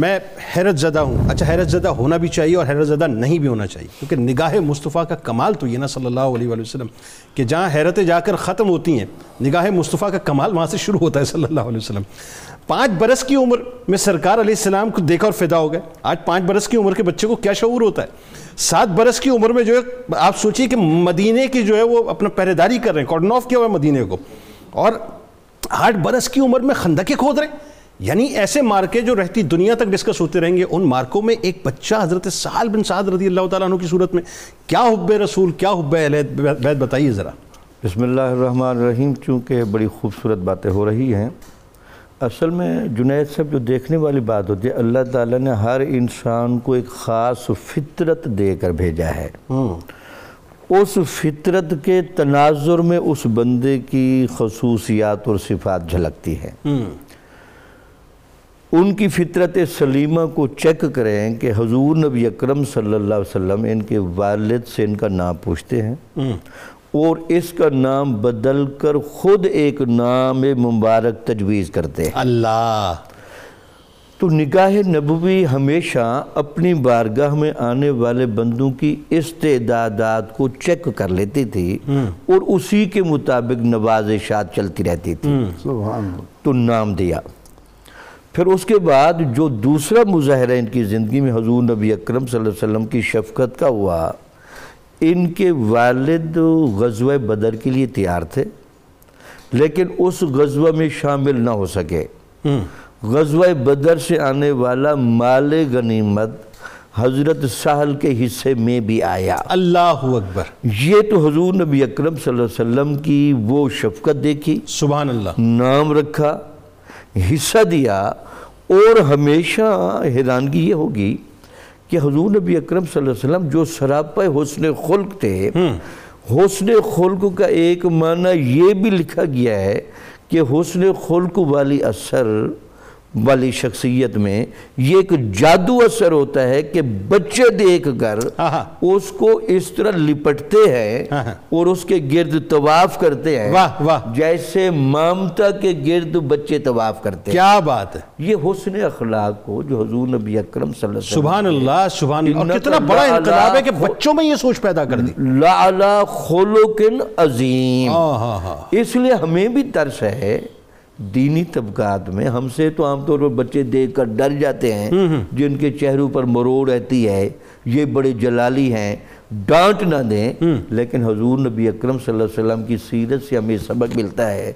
میں حیرت زدہ ہوں۔ اچھا حیرت زدہ ہونا بھی چاہیے اور حیرت زدہ نہیں بھی ہونا چاہیے۔ کیونکہ نگاہ مصطفیٰ کا کمال تو یہ نا صلی اللہ علیہ وآلہ وسلم کہ جہاں حیرتیں جا کر ختم ہوتی ہیں، نگاہ مصطفیٰ کا کمال وہاں سے شروع ہوتا ہے صلی اللہ علیہ وسلم۔ پانچ برس کی عمر میں سرکار علیہ السلام کو دیکھا اور فدا ہو گئے۔ آج پانچ برس کی عمر کے بچے کو کیا شعور ہوتا ہے؟ سات برس کی عمر میں جو ہے، آپ سوچئے کہ مدینے کی جو ہے وہ اپنا پہرے داری کر رہے ہیں کارڈن آف کیا ہوا ہے مدینے کو؟ اور آٹھ برس کی عمر میں خندقیں کھود رہے ہیں۔ یعنی ایسے مارکے جو رہتی دنیا تک ڈسکس ہوتے رہیں گے ان مارکوں میں ایک بچہ حضرت سال بن سعد رضی اللہ تعالیٰ عنہ کی صورت میں کیا حب رسول کیا حب اہل بیت بتائیے ذرا۔ بسم اللہ الرحمن الرحیم چونکہ بڑی خوبصورت باتیں ہو رہی ہیں۔ اصل میں جنید صاحب جو دیکھنے والی بات ہوتی ہے اللہ تعالیٰ نے ہر انسان کو ایک خاص فطرت دے کر بھیجا ہے۔ اس فطرت کے تناظر میں اس بندے کی خصوصیات اور صفات جھلکتی ہیں۔ ان کی فطرت سلیمہ کو چیک کریں کہ حضور نبی اکرم صلی اللہ علیہ وسلم ان کے والد سے ان کا نام پوچھتے ہیں اور اس کا نام بدل کر خود ایک نام مبارک تجویز کرتے ہیں۔ اللہ۔ تو نگاہ نبوی ہمیشہ اپنی بارگاہ میں آنے والے بندوں کی استعدادات کو چیک کر لیتی تھی اور اسی کے مطابق نوازشات چلتی رہتی تھی۔ تو نام دیا۔ پھر اس کے بعد جو دوسرا مظاہرہ ان کی زندگی میں حضور نبی اکرم صلی اللہ علیہ وسلم کی شفقت کا ہوا ان کے والد غزوہ بدر کے لیے تیار تھے لیکن اس غزوہ میں شامل نہ ہو سکے۔ غزوہ بدر سے آنے والا مال غنیمت حضرت سہل کے حصے میں بھی آیا۔ اللہ اکبر۔ یہ تو حضور نبی اکرم صلی اللہ علیہ وسلم کی وہ شفقت دیکھی۔ سبحان اللہ۔ نام رکھا۔ حصہ دیا اور ہمیشہ حیرانگی یہ ہوگی کہ حضور نبی اکرم صلی اللہ علیہ وسلم جو سراپہ حسن خلق تھے حسن خلق کا ایک معنی یہ بھی لکھا گیا ہے کہ حسن خلق والی اثر والی شخصیت میں یہ ایک جادو اثر ہوتا ہے کہ بچے دیکھ کر اس کو اس طرح لپٹتے ہیں اور اس کے گرد طواف کرتے ہیں۔ جیسے مامتا کے گرد بچے طواف کرتے ہیں۔ کیا بات ہے۔ یہ حسن اخلاق کو جو حضور نبی اکرم صلی اللہ علیہ وسلم سبحان اللہ سبحان اللہ۔ اور کتنا بڑا انقلاب ہے کہ بچوں میں یہ سوچ پیدا کر دی۔ لعلا خلق عظیم۔ ہاں ہاں ہاں۔ اس لیے ہمیں بھی ترس ہے دینی طبقات میں ہم سے تو عام طور پر بچے دیکھ کر ڈر جاتے ہیں جن کے چہروں پر مروڑ رہتی ہے یہ بڑے جلالی ہیں ڈانٹ نہ دیں۔ لیکن حضور نبی اکرم صلی اللہ علیہ وسلم کی سیرت سے ہمیں سبق ملتا ہے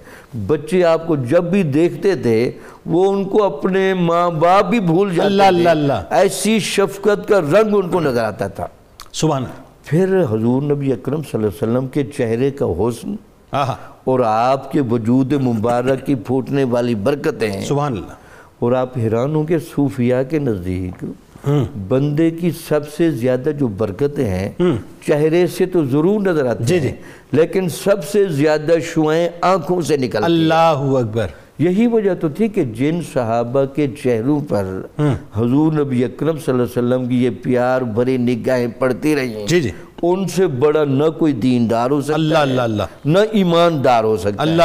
بچے آپ کو جب بھی دیکھتے تھے وہ ان کو اپنے ماں باپ بھی بھول جاتے اللہ تھے۔ اللہ ایسی شفقت کا رنگ ان کو نظر آتا تھا۔ سبحان پھر حضور نبی اکرم صلی اللہ علیہ وسلم کے چہرے کا حسن اور آپ کے وجود مبارک کی پھوٹنے والی برکتیں ہیں سبحان اللہ. اور آپ حیران ہوں کہ صوفیاء کے نزدیک بندے کی سب سے زیادہ جو برکتیں ہیں چہرے سے تو ضرور نظر آتی جی جی. ہیں لیکن سب سے زیادہ شوائیں آنکھوں سے نکل اللہ اکبر. یہی وجہ تو تھی کہ جن صحابہ کے چہروں پر حضور نبی اکرم صلی اللہ علیہ وسلم کی یہ پیار بھری نگاہیں پڑتی رہی جی جی. ان سے بڑا نہ کوئی دیندار ہو سکتا اللہ ہے اللہ۔ اللہ نہ ایماندار ہو سکتا ہے۔ اللہ۔